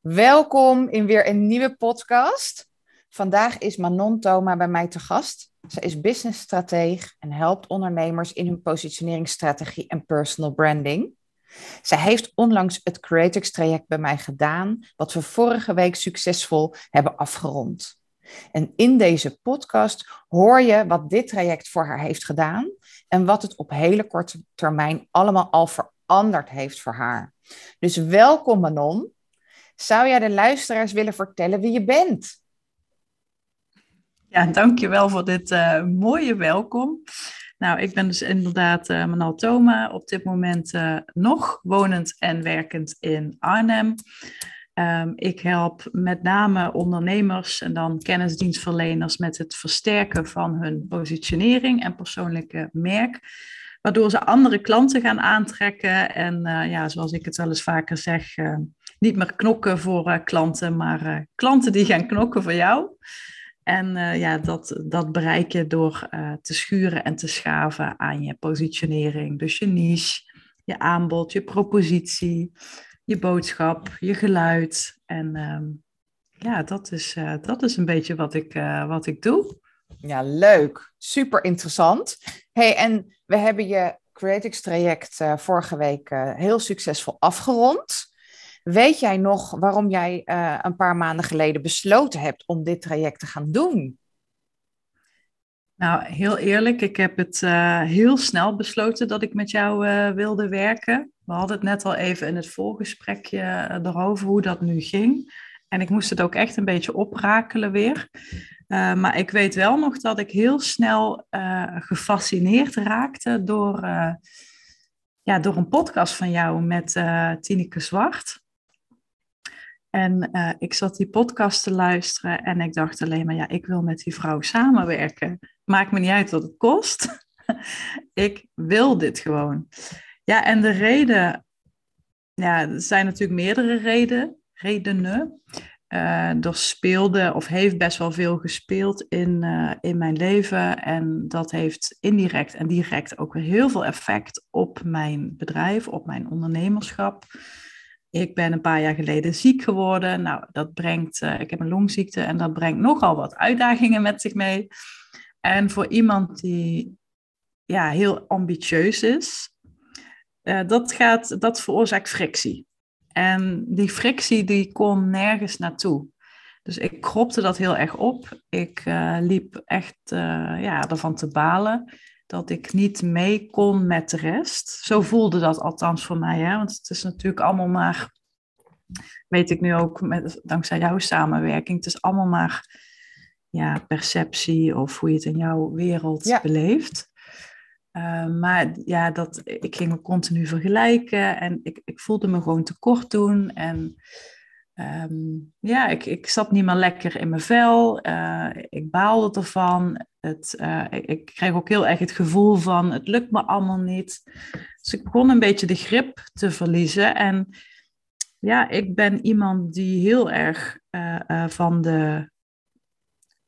Welkom in weer een nieuwe podcast. Vandaag is Manon Thoma bij mij te gast. Ze is businessstrateeg en helpt ondernemers in hun positioneringsstrategie en personal branding. Zij heeft onlangs het Creatix traject bij mij gedaan, wat we vorige week succesvol hebben afgerond. En in deze podcast hoor je wat dit traject voor haar heeft gedaan en wat het op hele korte termijn allemaal al veranderd heeft voor haar. Dus welkom Manon. Zou jij de luisteraars willen vertellen wie je bent? Ja, dankjewel voor dit uh, mooie welkom. Nou, ik ben dus inderdaad uh, Manal Thoma, op dit moment uh, nog wonend en werkend in Arnhem. Um, ik help met name ondernemers en dan kennisdienstverleners met het versterken van hun positionering en persoonlijke merk waardoor ze andere klanten gaan aantrekken. En uh, ja, zoals ik het wel eens vaker zeg, uh, niet meer knokken voor uh, klanten, maar klanten die gaan knokken voor jou. En ja, dat, dat bereik je door te schuren en te schaven aan je positionering. Dus je niche, je aanbod, je propositie, je boodschap, je geluid. En ehm, ja, dat is, dat is een beetje wat ik, wat ik doe. Ja, leuk. Super interessant. Hey, en we hebben je Creatix traject uh, vorige week uh, heel succesvol afgerond. Weet jij nog waarom jij uh, een paar maanden geleden besloten hebt om dit traject te gaan doen? Nou, heel eerlijk, ik heb het heel snel besloten dat ik met jou wilde werken. We hadden het net al even in het voorgesprekje erover hoe dat nu ging. En ik moest het ook echt een beetje oprakelen weer. Uh, maar ik weet wel nog dat ik heel snel uh, gefascineerd raakte door, uh, ja, door een podcast van jou met Tineke Zwart. En ik zat die podcast te luisteren en ik dacht alleen maar, ja, ik wil met die vrouw samenwerken. Maakt me niet uit wat het kost. ik wil dit gewoon. Ja, en de reden, ja, er zijn natuurlijk meerdere redenen redenen. Uh, er speelde of heeft best wel veel gespeeld in, uh, in mijn leven. En dat heeft indirect en direct ook weer heel veel effect op mijn bedrijf, op mijn ondernemerschap. Ik ben een paar jaar geleden ziek geworden. Nou, dat brengt, uh, ik heb een longziekte en dat brengt nogal wat uitdagingen met zich mee. En voor iemand die ja, heel ambitieus is, dat, gaat, dat veroorzaakt frictie. En die frictie die kon nergens naartoe. Dus ik kropte dat heel erg op. Ik uh, liep echt uh, ja, ervan te balen dat ik niet mee kon met de rest. Zo voelde dat althans voor mij. Hè? Want het is natuurlijk allemaal maar, weet ik nu ook met, dankzij jouw samenwerking, het is allemaal maar ja, perceptie of hoe je het in jouw wereld ja. beleeft. Uh, maar ja, dat, ik ging me continu vergelijken en ik, ik voelde me gewoon tekort doen. En um, ja, ik, ik zat niet meer lekker in mijn vel. Uh, ik baalde ervan. Het, uh, ik, ik, kreeg ook heel erg het gevoel van het lukt me allemaal niet. Dus ik begon een beetje de grip te verliezen. En ja, ik ben iemand die heel erg van de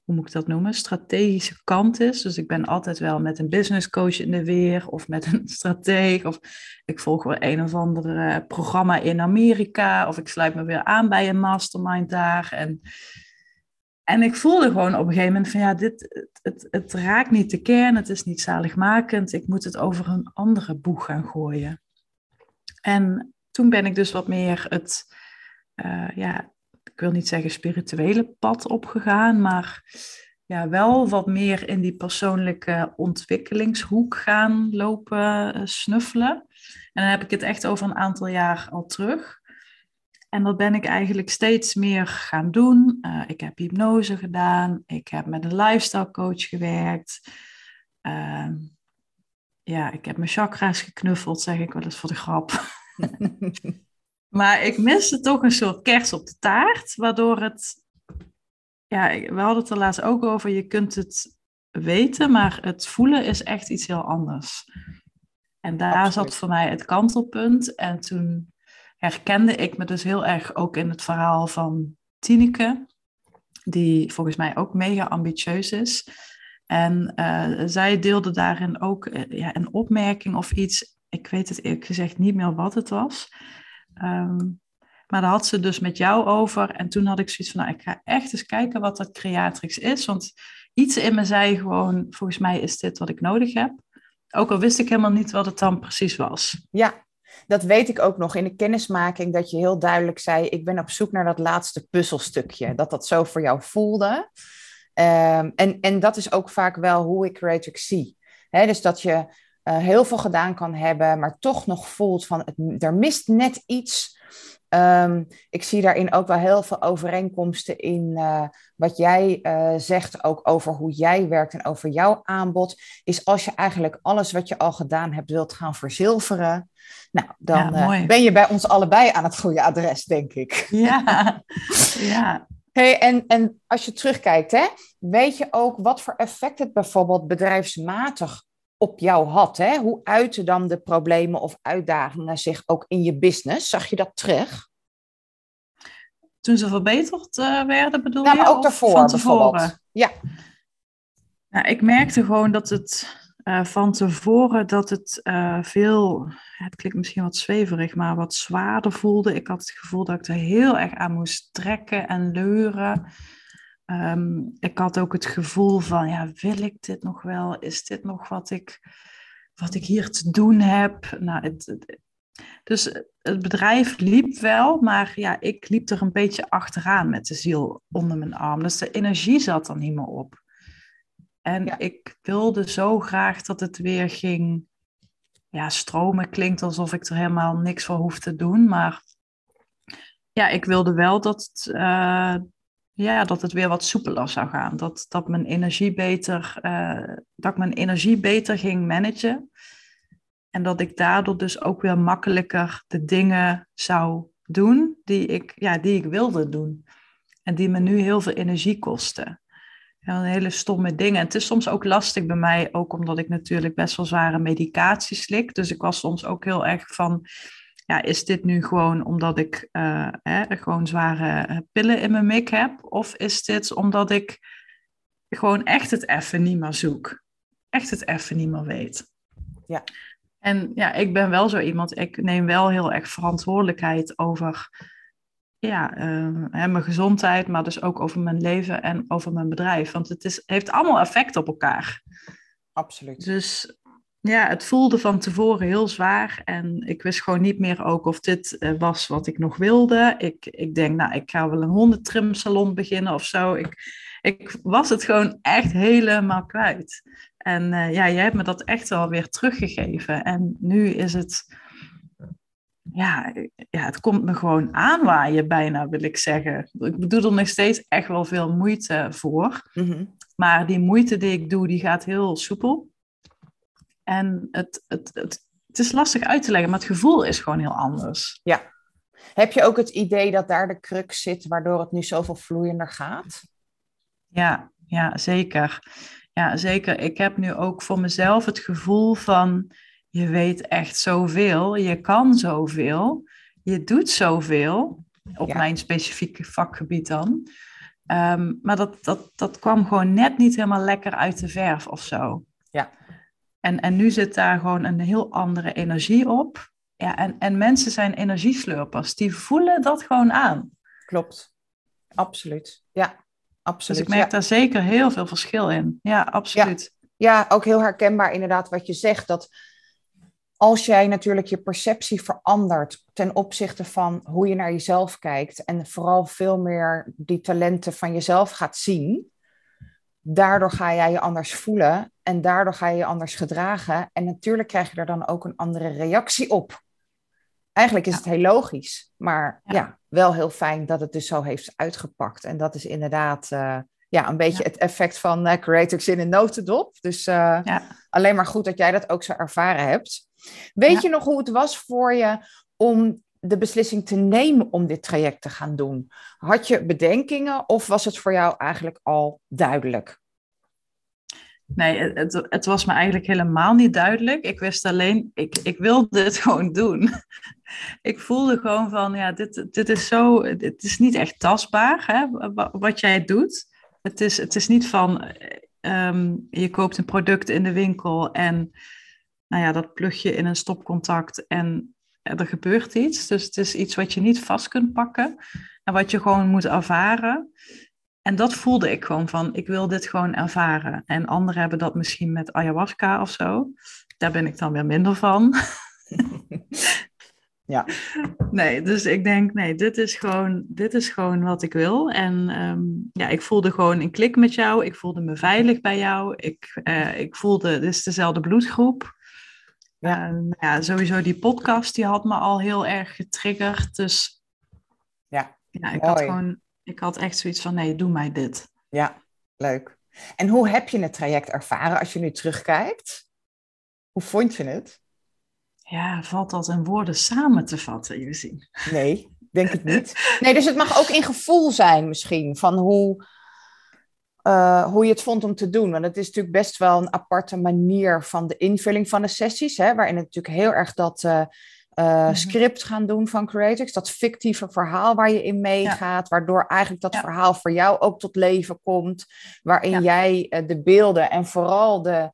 hoe moet ik dat noemen, strategische kant is. Dus ik ben altijd wel met een business coach in de weer of met een strateeg. Of ik volg wel een of ander programma in Amerika. Of ik sluit me weer aan bij een mastermind daar. En, en ik voelde gewoon op een gegeven moment van ja, dit, het, het, raakt niet de kern. Het is niet zaligmakend. Ik moet het over een andere boeg gaan gooien. En toen ben ik dus wat meer het, uh, ja, ik wil niet zeggen spirituele pad opgegaan, maar ja, wel wat meer in die persoonlijke ontwikkelingshoek gaan lopen eh, snuffelen. En dan heb ik het echt over een aantal jaar al terug. En dat ben ik eigenlijk steeds meer gaan doen. Uh, ik heb hypnose gedaan. Ik heb met een lifestyle coach gewerkt. Uh, ja, ik heb mijn chakra's geknuffeld, zeg ik wel eens voor de grap. Maar ik miste toch een soort kers op de taart, waardoor het. Ja, we hadden het er laatst ook over. Je kunt het weten, maar het voelen is echt iets heel anders. En daar zat voor mij het kantelpunt. En toen herkende ik me dus heel erg ook in het verhaal van Tineke, die volgens mij ook mega ambitieus is. En uh, zij deelde daarin ook uh, ja, een opmerking of iets. Ik weet het eerlijk gezegd niet meer wat het was. Um, Maar daar had ze dus met jou over. En toen had ik zoiets van, nou, ik ga echt eens kijken wat dat creatrix is. Want iets in me zei gewoon, volgens mij is dit wat ik nodig heb. Ook al wist ik helemaal niet wat het dan precies was. Ja, dat weet ik ook nog in de kennismaking, dat je heel duidelijk zei: Ik ben op zoek naar dat laatste puzzelstukje. Dat dat zo voor jou voelde. Ehm, en, en dat is ook vaak wel hoe ik Creatrix zie. dus dat je uh, heel veel gedaan kan hebben, maar toch nog voelt van het, er mist net iets. Um, ik zie daarin ook wel heel veel overeenkomsten in uh, wat jij uh, zegt, ook over hoe jij werkt en over jouw aanbod. Is als je eigenlijk alles wat je al gedaan hebt wilt gaan verzilveren, nou, dan ja, ben je bij ons allebei aan het goede adres, denk ik. Ja, ja. Hey, en, en als je terugkijkt, hè, weet je ook wat voor effect het bijvoorbeeld bedrijfsmatig op jou had? Hè? Hoe uiten dan de problemen of uitdagingen zich ook in je business? Zag je dat terug? Toen ze verbeterd uh, werden, bedoel nou, je? Ook daarvoor, van tevoren. Ja. Nou, ik merkte gewoon dat het uh, van tevoren dat het uh, veel, het klinkt misschien wat zweverig, maar wat zwaarder voelde. Ik had het gevoel dat ik er heel erg aan moest trekken en leuren. Um, ik had ook het gevoel van, ja, wil ik dit nog wel? Is dit nog wat ik, wat ik hier te doen heb? Nou, het, dus het bedrijf liep wel, maar ja, ik liep er een beetje achteraan met de ziel onder mijn arm. Dus de energie zat er niet meer op. En ik wilde zo graag dat het weer ging ja, stromen. Klinkt alsof ik er helemaal niks voor hoef te doen. Maar ja, ik wilde wel dat uh, ja, dat het weer wat soepeler zou gaan. Dat, dat, mijn energie beter, uh, dat ik mijn energie beter ging managen. En dat ik daardoor dus ook weer makkelijker de dingen zou doen die ik, ja, die ik wilde doen. En die me nu heel veel energie kosten. Hele stomme dingen. En het is soms ook lastig bij mij, ook omdat ik natuurlijk best wel zware medicatie slik. Dus ik was soms ook heel erg van, ja, is dit nu gewoon omdat ik uh, hè, gewoon zware pillen in mijn mik heb? Of is dit omdat ik gewoon echt het even niet meer zoek? Echt het even niet meer weet. Ja. En ja, ik ben wel zo iemand, ik neem wel heel erg verantwoordelijkheid over ja, uh, hè, mijn gezondheid, maar dus ook over mijn leven en over mijn bedrijf. Want het is, heeft allemaal effect op elkaar. Absoluut. Dus ja, het voelde van tevoren heel zwaar. En ik wist gewoon niet meer ook of dit uh, was wat ik nog wilde. Ik, ik denk, nou, ik ga wel een hondentrimsalon beginnen of zo. Ik, ik was het gewoon echt helemaal kwijt. En uh, ja, jij hebt me dat echt wel weer teruggegeven. En nu is het ja, ja, het komt me gewoon aanwaaien bijna, wil ik zeggen. Ik doe er nog steeds echt wel veel moeite voor. Mhm. Maar die moeite die ik doe, die gaat heel soepel. En het, het, het, het is lastig uit te leggen, maar het gevoel is gewoon heel anders. Ja. Heb je ook het idee dat daar de crux zit, waardoor het nu zoveel vloeiender gaat? Ja, ja, zeker. Ja, zeker. Ik heb nu ook voor mezelf het gevoel van je weet echt zoveel, je kan zoveel, je doet zoveel, op mijn specifieke vakgebied dan. Um, maar dat, dat, dat kwam gewoon net niet helemaal lekker uit de verf of zo. Ja. En, en nu zit daar gewoon een heel andere energie op. Ja, en, en mensen zijn energieslurpers, die voelen dat gewoon aan. Klopt, absoluut. Ja, absoluut. Dus ik merk daar zeker heel veel verschil in. Ja, absoluut. Ja. ja, ook heel herkenbaar inderdaad wat je zegt, dat als jij natuurlijk je perceptie verandert ten opzichte van hoe je naar jezelf kijkt en vooral veel meer die talenten van jezelf gaat zien, daardoor ga jij je anders voelen en daardoor ga je je anders gedragen en natuurlijk krijg je er dan ook een andere reactie op. Eigenlijk is het heel logisch, maar ja. wel heel fijn dat het dus zo heeft uitgepakt. En dat is inderdaad uh, ja, een beetje het effect van uh, Creators in een notendop. Dus uh, alleen maar goed dat jij dat ook zo ervaren hebt. Weet je nog hoe het was voor je om de beslissing te nemen om dit traject te gaan doen? Had je bedenkingen of was het voor jou eigenlijk al duidelijk? Nee, het, het was me eigenlijk helemaal niet duidelijk. Ik wist alleen, ik, ik wilde het gewoon doen. ik voelde gewoon van, ja, dit, dit is zo, het is niet echt tastbaar, hè, wat jij doet. Het is, het is niet van, um, je koopt een product in de winkel en nou ja, dat plug je in een stopcontact en er gebeurt iets. Dus het is iets wat je niet vast kunt pakken en wat je gewoon moet ervaren. En dat voelde ik gewoon van, ik wil dit gewoon ervaren. En anderen hebben dat misschien met ayahuasca of zo. Daar ben ik dan weer minder van. ja. Nee, dus ik denk, nee, dit is gewoon, dit is gewoon wat ik wil. En ehm, ja, ik voelde gewoon een klik met jou. Ik voelde me veilig bij jou. Ik, uh, ik voelde, dit is dezelfde bloedgroep. Ja. Uh, ja, sowieso die podcast, die had me al heel erg getriggerd. Dus ja, ja ik had gewoon, ik had echt zoiets van, nee, doe mij dit. Ja, leuk. En hoe heb je het traject ervaren als je nu terugkijkt? Hoe vond je het? Ja, valt dat in woorden samen te vatten, je zien? Nee, denk ik niet. Nee, dus het mag ook in gevoel zijn misschien, van hoe, uh, hoe je het vond om te doen. Want het is natuurlijk best wel een aparte manier van de invulling van de sessies, hè, waarin het natuurlijk heel erg dat uh, uh, script gaan doen van Creatix, dat fictieve verhaal waar je in meegaat, ja. waardoor eigenlijk dat ja. verhaal voor jou ook tot leven komt, waarin ja. jij de beelden en vooral de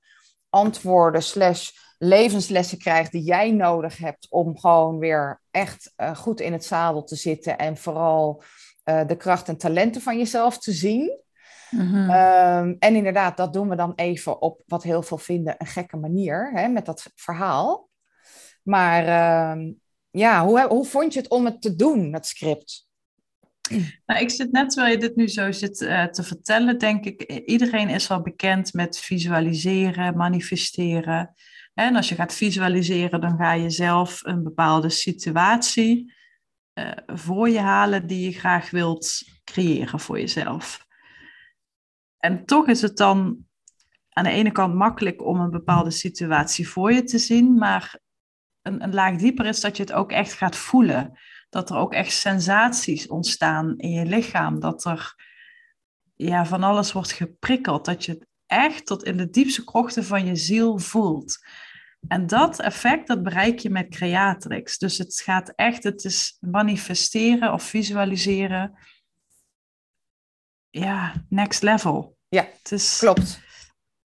antwoorden slash levenslessen krijgt die jij nodig hebt om gewoon weer echt goed in het zadel te zitten en vooral de kracht en talenten van jezelf te zien. Mm-hmm. Um, en inderdaad, dat doen we dan even op wat heel veel vinden een gekke manier hè, met dat verhaal. Maar uh, ja, hoe, hoe vond je het om het te doen, dat script? Nou, ik zit net terwijl je dit nu zo zit uh, te vertellen, denk ik, iedereen is al bekend met visualiseren, manifesteren. En als je gaat visualiseren, dan ga je zelf een bepaalde situatie uh, voor je halen die je graag wilt creëren voor jezelf. En toch is het dan aan de ene kant makkelijk om een bepaalde situatie voor je te zien, maar een, een laag dieper is dat je het ook echt gaat voelen. Dat er ook echt sensaties ontstaan in je lichaam. Dat er ja, van alles wordt geprikkeld. Dat je het echt tot in de diepste krochten van je ziel voelt. En dat effect, dat bereik je met Creatrix. Dus het gaat echt, het is manifesteren of visualiseren. Ja, next level. Ja, het is... klopt.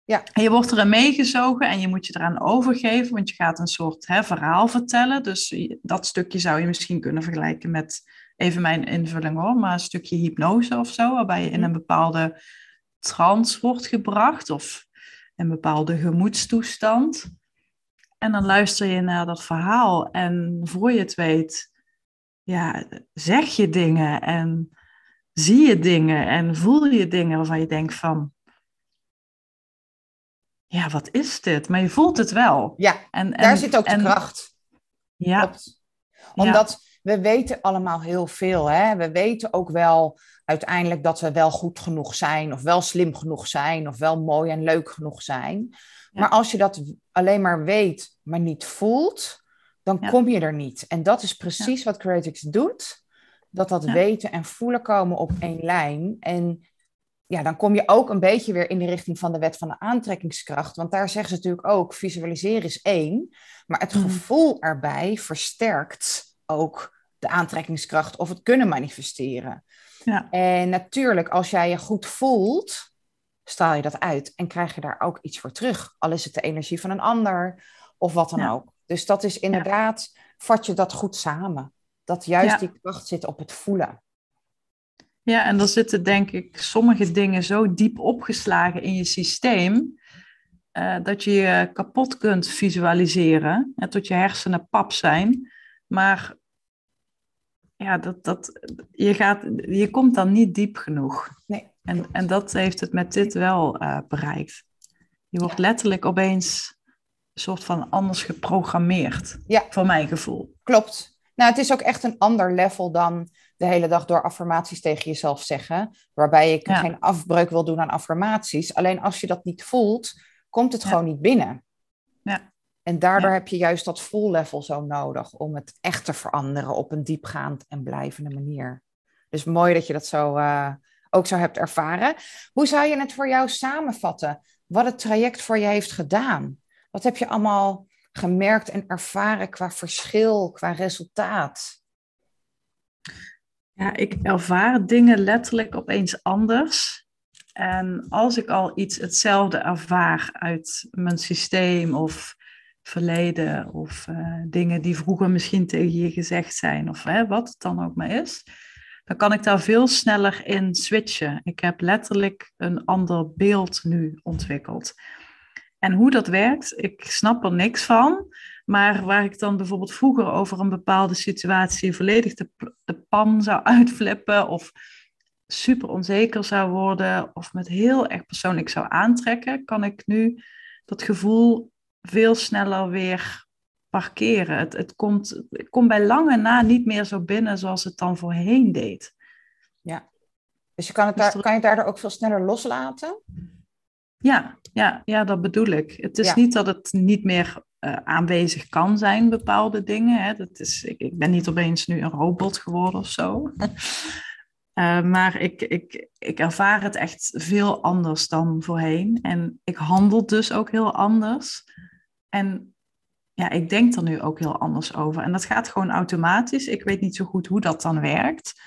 Ja. En je wordt erin meegezogen en je moet je eraan overgeven, want je gaat een soort hè, verhaal vertellen. Dus dat stukje zou je misschien kunnen vergelijken met, even mijn invulling hoor, maar een stukje hypnose of zo, waarbij je in een bepaalde trance wordt gebracht of een bepaalde gemoedstoestand. En dan luister je naar dat verhaal en voor je het weet, ja, zeg je dingen en zie je dingen en voel je dingen waarvan je denkt van, ja, wat is dit? Maar je voelt het wel. Ja, en, en daar zit ook de en, kracht. Ja. Klopt. Omdat ja. we weten allemaal heel veel. Hè? We weten ook wel uiteindelijk dat we wel goed genoeg zijn, of wel slim genoeg zijn, of wel mooi en leuk genoeg zijn. Maar als je dat alleen maar weet, maar niet voelt, dan ja. kom je er niet. En dat is precies wat Creatix doet. Dat dat weten en voelen komen op één lijn. En ja, dan kom je ook een beetje weer in de richting van de wet van de aantrekkingskracht. Want daar zeggen ze natuurlijk ook, visualiseren is één. Maar het mm. gevoel erbij versterkt ook de aantrekkingskracht of het kunnen manifesteren. Ja. En natuurlijk, als jij je goed voelt, straal je dat uit en krijg je daar ook iets voor terug. Al is het de energie van een ander of wat dan ja. ook. Dus dat is inderdaad, vat je dat goed samen. Dat juist die kracht zit op het voelen. Ja, en dan zitten denk ik sommige dingen zo diep opgeslagen in je systeem. Uh, dat je je kapot kunt visualiseren. En tot je hersenen pap zijn. Maar ja, dat, dat, je, gaat, je komt dan niet diep genoeg. Nee. En, en dat heeft het met dit wel uh, bereikt. Je wordt ja. letterlijk opeens een soort van anders geprogrammeerd. Ja. Voor mijn gevoel. Klopt. Nou, het is ook echt een ander level dan de hele dag door affirmaties tegen jezelf zeggen. Waarbij ik ja. geen afbreuk wil doen aan affirmaties. Alleen als je dat niet voelt, komt het ja. gewoon niet binnen. Ja. En daardoor heb je juist dat full level zo nodig om het echt te veranderen op een diepgaand en blijvende manier. Dus mooi dat je dat zo, uh, ook zo hebt ervaren. Hoe zou je het voor jou samenvatten? Wat het traject voor je heeft gedaan? Wat heb je allemaal gemerkt en ervaren qua verschil, qua resultaat? Ja, ik ervaar dingen letterlijk opeens anders. En als ik al iets hetzelfde ervaar uit mijn systeem of verleden of eh, dingen die vroeger misschien tegen je gezegd zijn of hè, wat het dan ook maar is, dan kan ik daar veel sneller in switchen. Ik heb letterlijk een ander beeld nu ontwikkeld. En hoe dat werkt, ik snap er niks van. Maar waar ik dan bijvoorbeeld vroeger over een bepaalde situatie volledig de, de pan zou uitflippen of super onzeker zou worden of met heel erg persoonlijk zou aantrekken, kan ik nu dat gevoel veel sneller weer parkeren. Het, het, komt, het komt bij lange na niet meer zo binnen zoals het dan voorheen deed. Ja, dus je kan, het daar, kan je het daardoor ook veel sneller loslaten? Ja, ja, ja dat bedoel ik. Het is niet dat het niet meer uh, aanwezig kan zijn, bepaalde dingen. Hè. Dat is, ik, ik ben niet opeens nu een robot geworden of zo. Uh, maar ik, ik, ik ervaar het echt veel anders dan voorheen. En ik handel dus ook heel anders. En ja, ik denk er nu ook heel anders over. En dat gaat gewoon automatisch. Ik weet niet zo goed hoe dat dan werkt.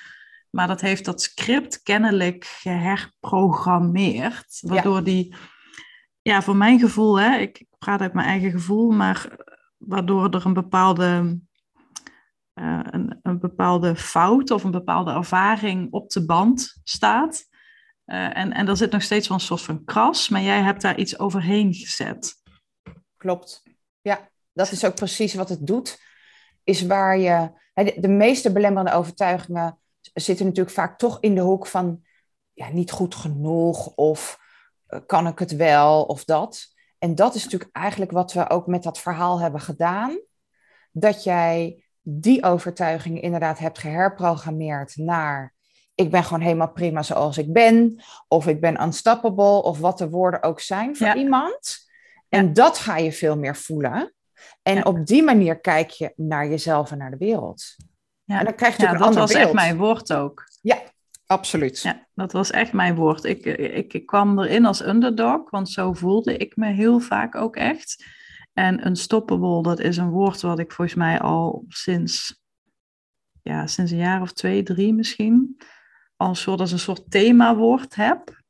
Maar dat heeft dat script kennelijk geherprogrammeerd. Waardoor die, ja, voor mijn gevoel, hè, ik praat uit mijn eigen gevoel, maar waardoor er een bepaalde uh, een, een, bepaalde fout of een bepaalde ervaring op de band staat. Uh, en, en er zit nog steeds wel een soort van kras, maar jij hebt daar iets overheen gezet. Klopt. Ja, dat is ook precies wat het doet. Is waar je. De meeste belemmerende overtuigingen zitten natuurlijk vaak toch in de hoek van ja, niet goed genoeg of uh, kan ik het wel of dat. En dat is natuurlijk eigenlijk wat we ook met dat verhaal hebben gedaan. Dat jij die overtuiging inderdaad hebt geherprogrammeerd naar ik ben gewoon helemaal prima zoals ik ben, of ik ben unstoppable, of wat de woorden ook zijn voor iemand. En dat ga je veel meer voelen. En op die manier kijk je naar jezelf en naar de wereld. Ja, en dan krijg je ja, dat was echt mijn woord ook. Ja, absoluut. Ja, dat was echt mijn woord. Ik, ik, ik kwam erin als underdog, want zo voelde ik me heel vaak ook echt. En unstoppable, dat is een woord wat ik volgens mij al sinds, ja, sinds een jaar of twee, drie misschien, als soort, als een soort themawoord heb.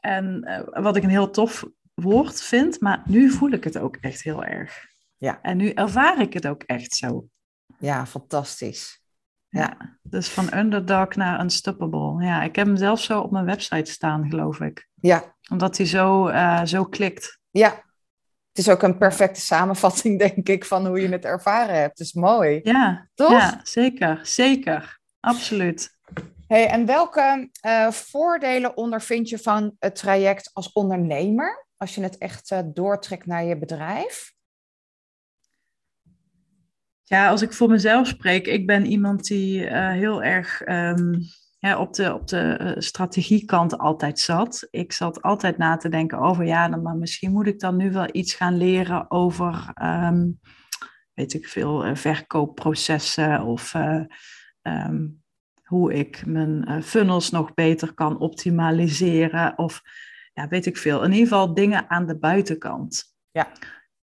En uh, wat ik een heel tof woord vind, maar nu voel ik het ook echt heel erg. Ja. En nu ervaar ik het ook echt zo. Ja, fantastisch. Ja. dus van underdog naar unstoppable. Ja, ik heb hem zelf zo op mijn website staan, geloof ik. Ja. Omdat hij zo, uh, zo klikt. Ja, het is ook een perfecte samenvatting, denk ik, van hoe je het ervaren hebt. Is mooi. Ja, toch? Ja, zeker. Zeker. Absoluut. Hey, en welke uh, voordelen ondervind je van het traject als ondernemer? Als je het echt uh, doortrekt naar je bedrijf? Ja, als ik voor mezelf spreek, ik ben iemand die uh, heel erg um, op de, op de eh, strategiekant altijd zat. Ik zat altijd na te denken over, ja, dan, maar misschien moet ik dan nu wel iets gaan leren over, ehm, weet ik veel, uh, verkoopprocessen of um, hoe ik mijn funnels nog beter kan optimaliseren of, ja, weet ik veel. In ieder geval dingen aan de buitenkant. Ja.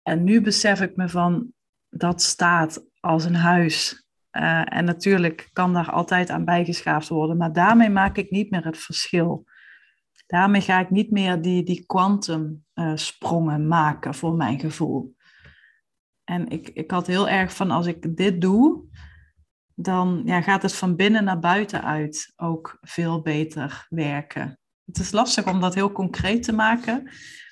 En nu besef ik me van, dat staat als een huis uh, en natuurlijk kan daar altijd aan bijgeschaafd worden, maar daarmee maak ik niet meer het verschil. Daarmee ga ik niet meer die, die uh, sprongen maken voor mijn gevoel. En ik, ik had heel erg van als ik dit doe, dan ja, gaat het van binnen naar buiten uit ook veel beter werken. Het is lastig om dat heel concreet te maken,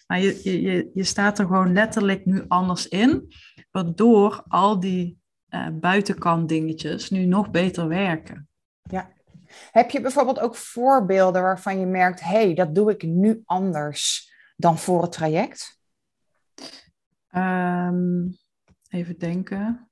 maar je, je, je staat er gewoon letterlijk nu anders in, waardoor al die uh, buitenkant dingetjes nu nog beter werken. Ja. Heb je bijvoorbeeld ook voorbeelden waarvan je merkt, hé, hey, dat doe ik nu anders dan voor het traject? Um, even denken.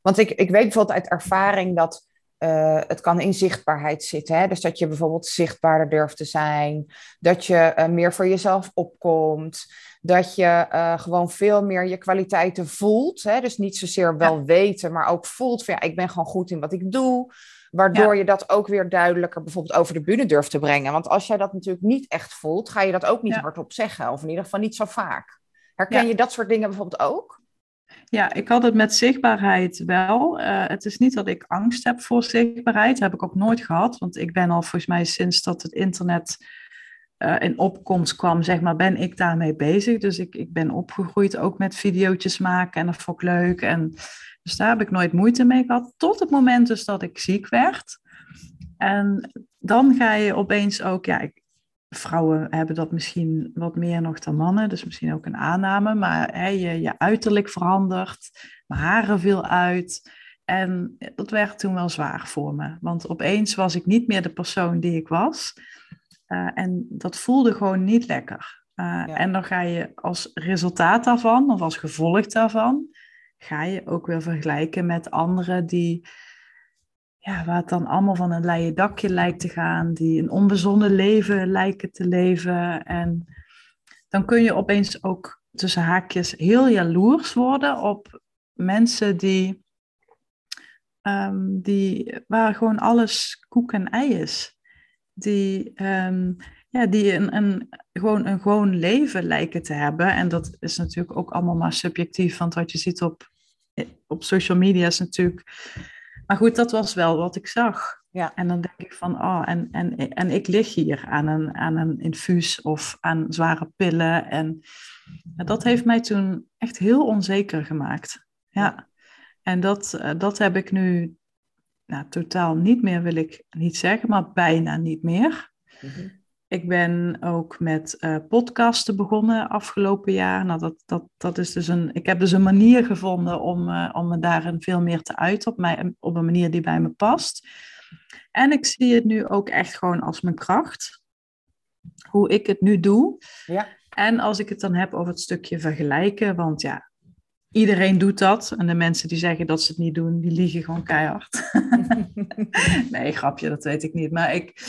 Want ik, ik weet bijvoorbeeld uit ervaring dat uh, het kan in zichtbaarheid zitten. Hè? Dus dat je bijvoorbeeld zichtbaarder durft te zijn. Dat je uh, meer voor jezelf opkomt. Dat je uh, gewoon veel meer je kwaliteiten voelt. Hè? Dus niet zozeer wel ja. weten, maar ook voelt van ja, ik ben gewoon goed in wat ik doe. Waardoor ja. je dat ook weer duidelijker bijvoorbeeld over de bühne durft te brengen. Want als jij dat natuurlijk niet echt voelt, ga je dat ook niet ja. hardop zeggen. Of in ieder geval niet zo vaak. Herken je dat soort dingen bijvoorbeeld ook? Ja, ik had het met zichtbaarheid wel. Uh, het is niet dat ik angst heb voor zichtbaarheid. Dat heb ik ook nooit gehad. Want ik ben al volgens mij sinds dat het internet uh, in opkomst kwam, zeg maar, ben ik daarmee bezig. Dus ik, ik ben opgegroeid ook met video's maken en dat vond ik leuk. En, dus daar heb ik nooit moeite mee gehad, tot het moment dus dat ik ziek werd. En dan ga je opeens ook, ja, ik, vrouwen hebben dat misschien wat meer nog dan mannen, dus misschien ook een aanname, maar hè, je, je uiterlijk verandert, mijn haren viel uit. En dat werd toen wel zwaar voor me, want opeens was ik niet meer de persoon die ik was. Uh, en dat voelde gewoon niet lekker. Uh, En dan ga je als resultaat daarvan, of als gevolg daarvan, ga je ook weer vergelijken met anderen die ja, waar het dan allemaal van een leien dakje lijkt te gaan, die een onbezonnen leven lijken te leven. En dan kun je opeens ook tussen haakjes heel jaloers worden op mensen die, um, die waar gewoon alles koek en ei is. Die, um, ja, die een, een, gewoon een gewoon leven lijken te hebben. En dat is natuurlijk ook allemaal maar subjectief, want wat je ziet op, op social media is natuurlijk maar goed, dat was wel wat ik zag. Ja. En dan denk ik van, oh, en, en, en ik lig hier aan een, aan een infuus of aan zware pillen. En dat heeft mij toen echt heel onzeker gemaakt. Ja. En dat, eh, dat heb ik nu nou, totaal niet meer, wil ik niet zeggen, maar bijna niet meer. Mm ik ben ook met uh, podcasten begonnen afgelopen jaar. Nou, dat, dat, dat is dus een, ik heb dus een manier gevonden om, uh, om me daarin veel meer te uiten op, mij, op een manier die bij me past. En ik zie het nu ook echt gewoon als mijn kracht. Hoe ik het nu doe. Ja. En als ik het dan heb over het stukje vergelijken, want ja, iedereen doet dat. En de mensen die zeggen dat ze het niet doen, die liegen gewoon keihard. nee, grapje, dat weet ik niet. Maar ik,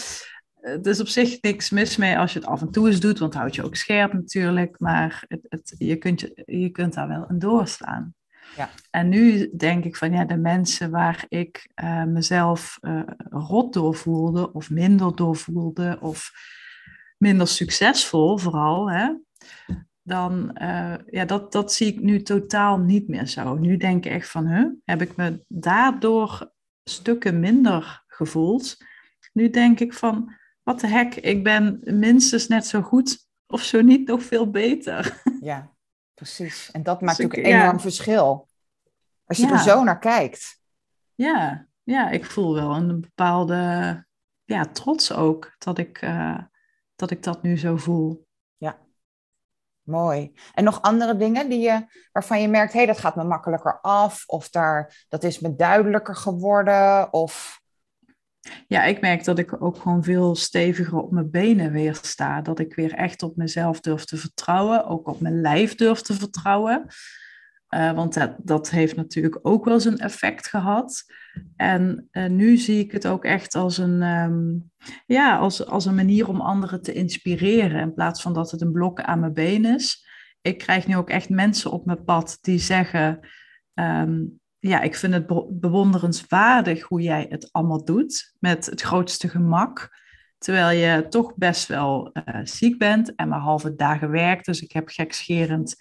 het is op zich niks mis mee als je het af en toe eens doet, want het houdt je ook scherp natuurlijk. Maar het, het, je, kunt, je, je kunt daar wel een doorslaan. Ja. En nu denk ik van ja, de mensen waar ik uh, mezelf uh, rot door voelde, of minder door voelde, of minder succesvol vooral, hè, dan uh, ja, dat, dat zie ik nu totaal niet meer zo. Nu denk ik echt van, huh, heb ik me daardoor stukken minder gevoeld? Nu denk ik van, wat de hek, ik ben minstens net zo goed of zo niet nog veel beter. Ja, precies. En dat maakt ook een enorm verschil. Als je er zo naar kijkt. Ja, ja, ik voel wel een bepaalde ja, trots ook dat ik, uh, dat ik dat nu zo voel. Ja, mooi. En nog andere dingen die je, waarvan je merkt, hé, hey, dat gaat me makkelijker af, of daar, dat is me duidelijker geworden, of ja, ik merk dat ik ook gewoon veel steviger op mijn benen weer sta. Dat ik weer echt op mezelf durf te vertrouwen, ook op mijn lijf durf te vertrouwen. Uh, want dat, dat heeft natuurlijk ook wel zijn effect gehad. En uh, nu zie ik het ook echt als een, um, ja, als, als een manier om anderen te inspireren. In plaats van dat het een blok aan mijn been is. Ik krijg nu ook echt mensen op mijn pad die zeggen: um, ja, ik vind het bewonderenswaardig hoe jij het allemaal doet met het grootste gemak. Terwijl je toch best wel uh, ziek bent en maar halve dagen werkt. Dus ik heb gekscherend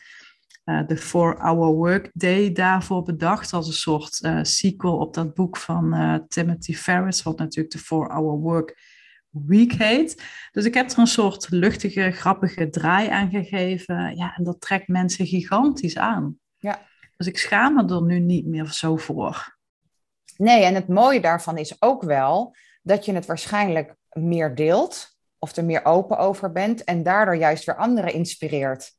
uh, de 4-Hour Workday daarvoor bedacht. Als een soort uh, sequel op dat boek van Timothy Ferris, wat natuurlijk de 4-Hour Work Week heet. Dus ik heb er een soort luchtige, grappige draai aan gegeven. Ja, en dat trekt mensen gigantisch aan. Ja. Dus ik schaam me er nu niet meer zo voor. Nee, en het mooie daarvan is ook wel dat je het waarschijnlijk meer deelt of er meer open over bent en daardoor juist weer anderen inspireert.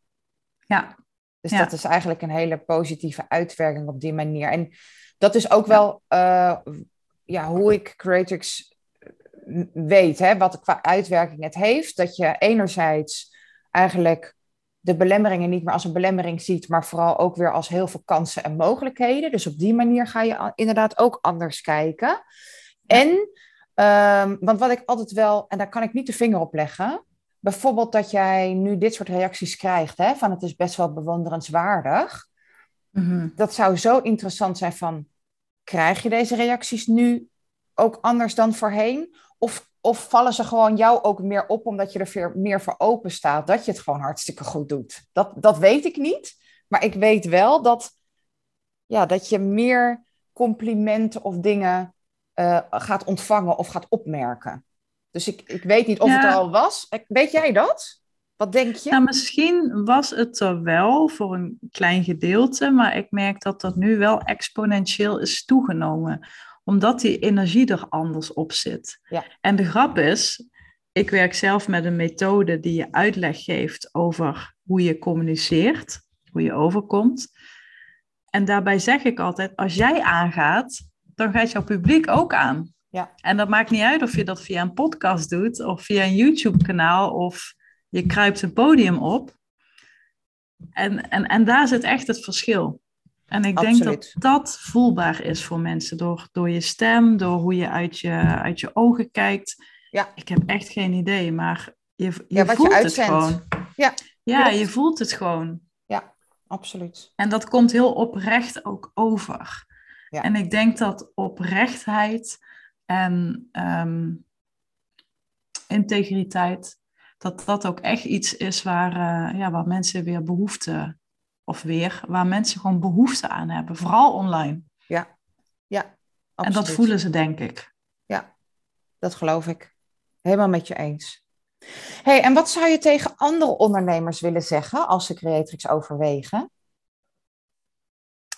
Ja. Dus dat is eigenlijk een hele positieve uitwerking op die manier. En dat is ook wel uh, ja, hoe ik Creatrix weet, hè, wat qua uitwerking het heeft. Dat je enerzijds eigenlijk de belemmeringen niet meer als een belemmering ziet, maar vooral ook weer als heel veel kansen en mogelijkheden. Dus op die manier ga je inderdaad ook anders kijken. En, um, want wat ik altijd wel, en daar kan ik niet de vinger op leggen, bijvoorbeeld dat jij nu dit soort reacties krijgt, hè, van het is best wel bewonderenswaardig. Mm Dat zou zo interessant zijn van, krijg je deze reacties nu ook anders dan voorheen? Of of vallen ze gewoon jou ook meer op omdat je er meer voor open staat, dat je het gewoon hartstikke goed doet? Dat, dat weet ik niet. Maar ik weet wel dat, ja, dat je meer complimenten of dingen uh, gaat ontvangen of gaat opmerken. Dus ik, ik weet niet of het er al was. Weet jij dat? Wat denk je? Nou, misschien was het er wel voor een klein gedeelte, maar ik merk dat dat nu wel exponentieel is toegenomen, omdat die energie er anders op zit. Ja. En de grap is, ik werk zelf met een methode die je uitleg geeft over hoe je communiceert, hoe je overkomt. En daarbij zeg ik altijd, als jij aangaat, dan gaat jouw publiek ook aan. Ja. En dat maakt niet uit of je dat via een podcast doet, of via een YouTube-kanaal, of je kruipt een podium op. En, en, en daar zit echt het verschil. En ik denk dat dat voelbaar is voor mensen. Door, door je stem, door hoe je uit je, uit je ogen kijkt. Ja. Ik heb echt geen idee, maar je, je ja, voelt je het gewoon. Ja, ja je voelt het gewoon. Ja, absoluut. En dat komt heel oprecht ook over. Ja. En ik denk dat oprechtheid en ehm, integriteit, dat dat ook echt iets is waar, uh, ja, waar mensen weer behoefte, of weer, waar mensen gewoon behoefte aan hebben, vooral online. Ja, ja. Absoluut. En dat voelen ze, denk ik. Ja, dat geloof ik. Helemaal met je eens. hey, en wat zou je tegen andere ondernemers willen zeggen als ze Creatrix overwegen?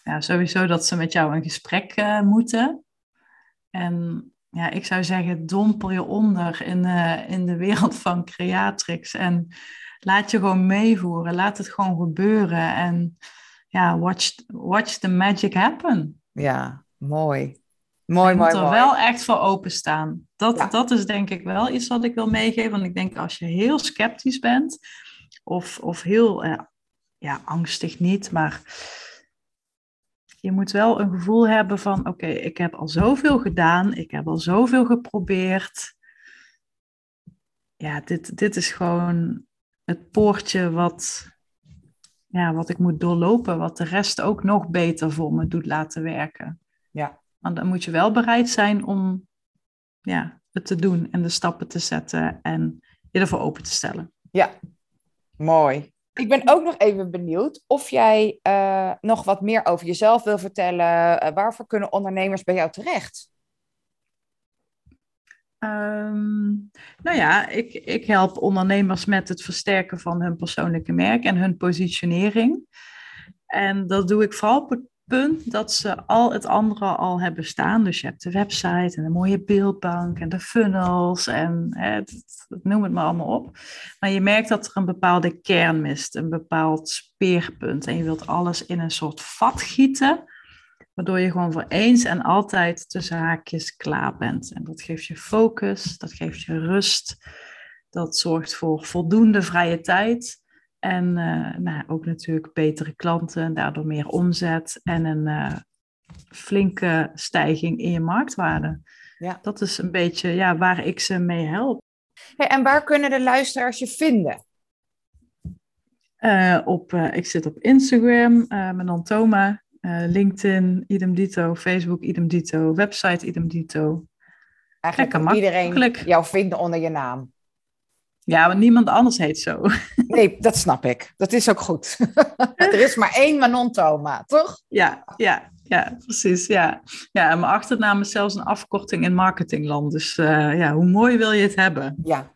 Ja, sowieso dat ze met jou een gesprek uh, moeten. En ja, ik zou zeggen, dompel je onder in, uh, in de wereld van Creatrix. En laat je gewoon meevoeren. Laat het gewoon gebeuren. En ja, watch, watch the magic happen. Ja, mooi. Mooi, je mooi, moet er wel echt voor openstaan. Dat, dat is denk ik wel iets wat ik wil meegeven. Want ik denk als je heel sceptisch bent, of, of heel uh, ja, angstig niet, maar je moet wel een gevoel hebben van: oké, ik heb al zoveel gedaan, ik heb al zoveel geprobeerd. Ja, dit, dit is gewoon het poortje wat, ja, wat ik moet doorlopen, wat de rest ook nog beter voor me doet laten werken. Ja. Want dan moet je wel bereid zijn om ja, het te doen en de stappen te zetten en je ervoor open te stellen. Ja, mooi. Ik ben ook nog even benieuwd of jij uh, nog wat meer over jezelf wil vertellen. Uh, waarvoor kunnen ondernemers bij jou terecht? Um, nou ja, ik, ik help ondernemers met het versterken van hun persoonlijke merk en hun positionering. En dat doe ik vooral op het punt dat ze al het andere al hebben staan. Dus je hebt de website en de mooie beeldbank en de funnels en hè, noem het maar allemaal op. Maar je merkt dat er een bepaalde kern mist, een bepaald speerpunt. En je wilt alles in een soort vat gieten Waardoor je gewoon voor eens en altijd tussen haakjes klaar bent. En dat geeft je focus, dat geeft je rust. Dat zorgt voor voldoende vrije tijd. En uh, nou, ook natuurlijk betere klanten en daardoor meer omzet en een uh, flinke stijging in je marktwaarde. Ja. Dat is een beetje ja, waar ik ze mee help. Hey, en waar kunnen de luisteraars je vinden? Uh, op, ik zit op Instagram, Manon Thoma. Uh, LinkedIn, idem dito. Facebook, idem dito. Website, idem dito. Eigenlijk kan iedereen jou vinden onder je naam. Ja, want niemand anders heet zo. Nee, dat snap ik. Dat is ook goed. er is maar één Manon Thoma, toch? Ja, ja, ja, precies. Ja. ja, en mijn achternaam is zelfs een afkorting in marketingland. Dus uh, ja, hoe mooi wil je het hebben? Ja,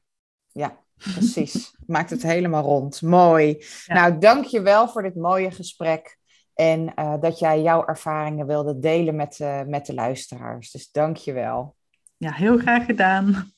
ja precies. Maakt het helemaal rond. Mooi. Ja. Nou, dank je wel voor dit mooie gesprek. En uh, dat jij jouw ervaringen wilde delen met, uh, met de luisteraars. Dus dank je wel. Ja, heel graag gedaan.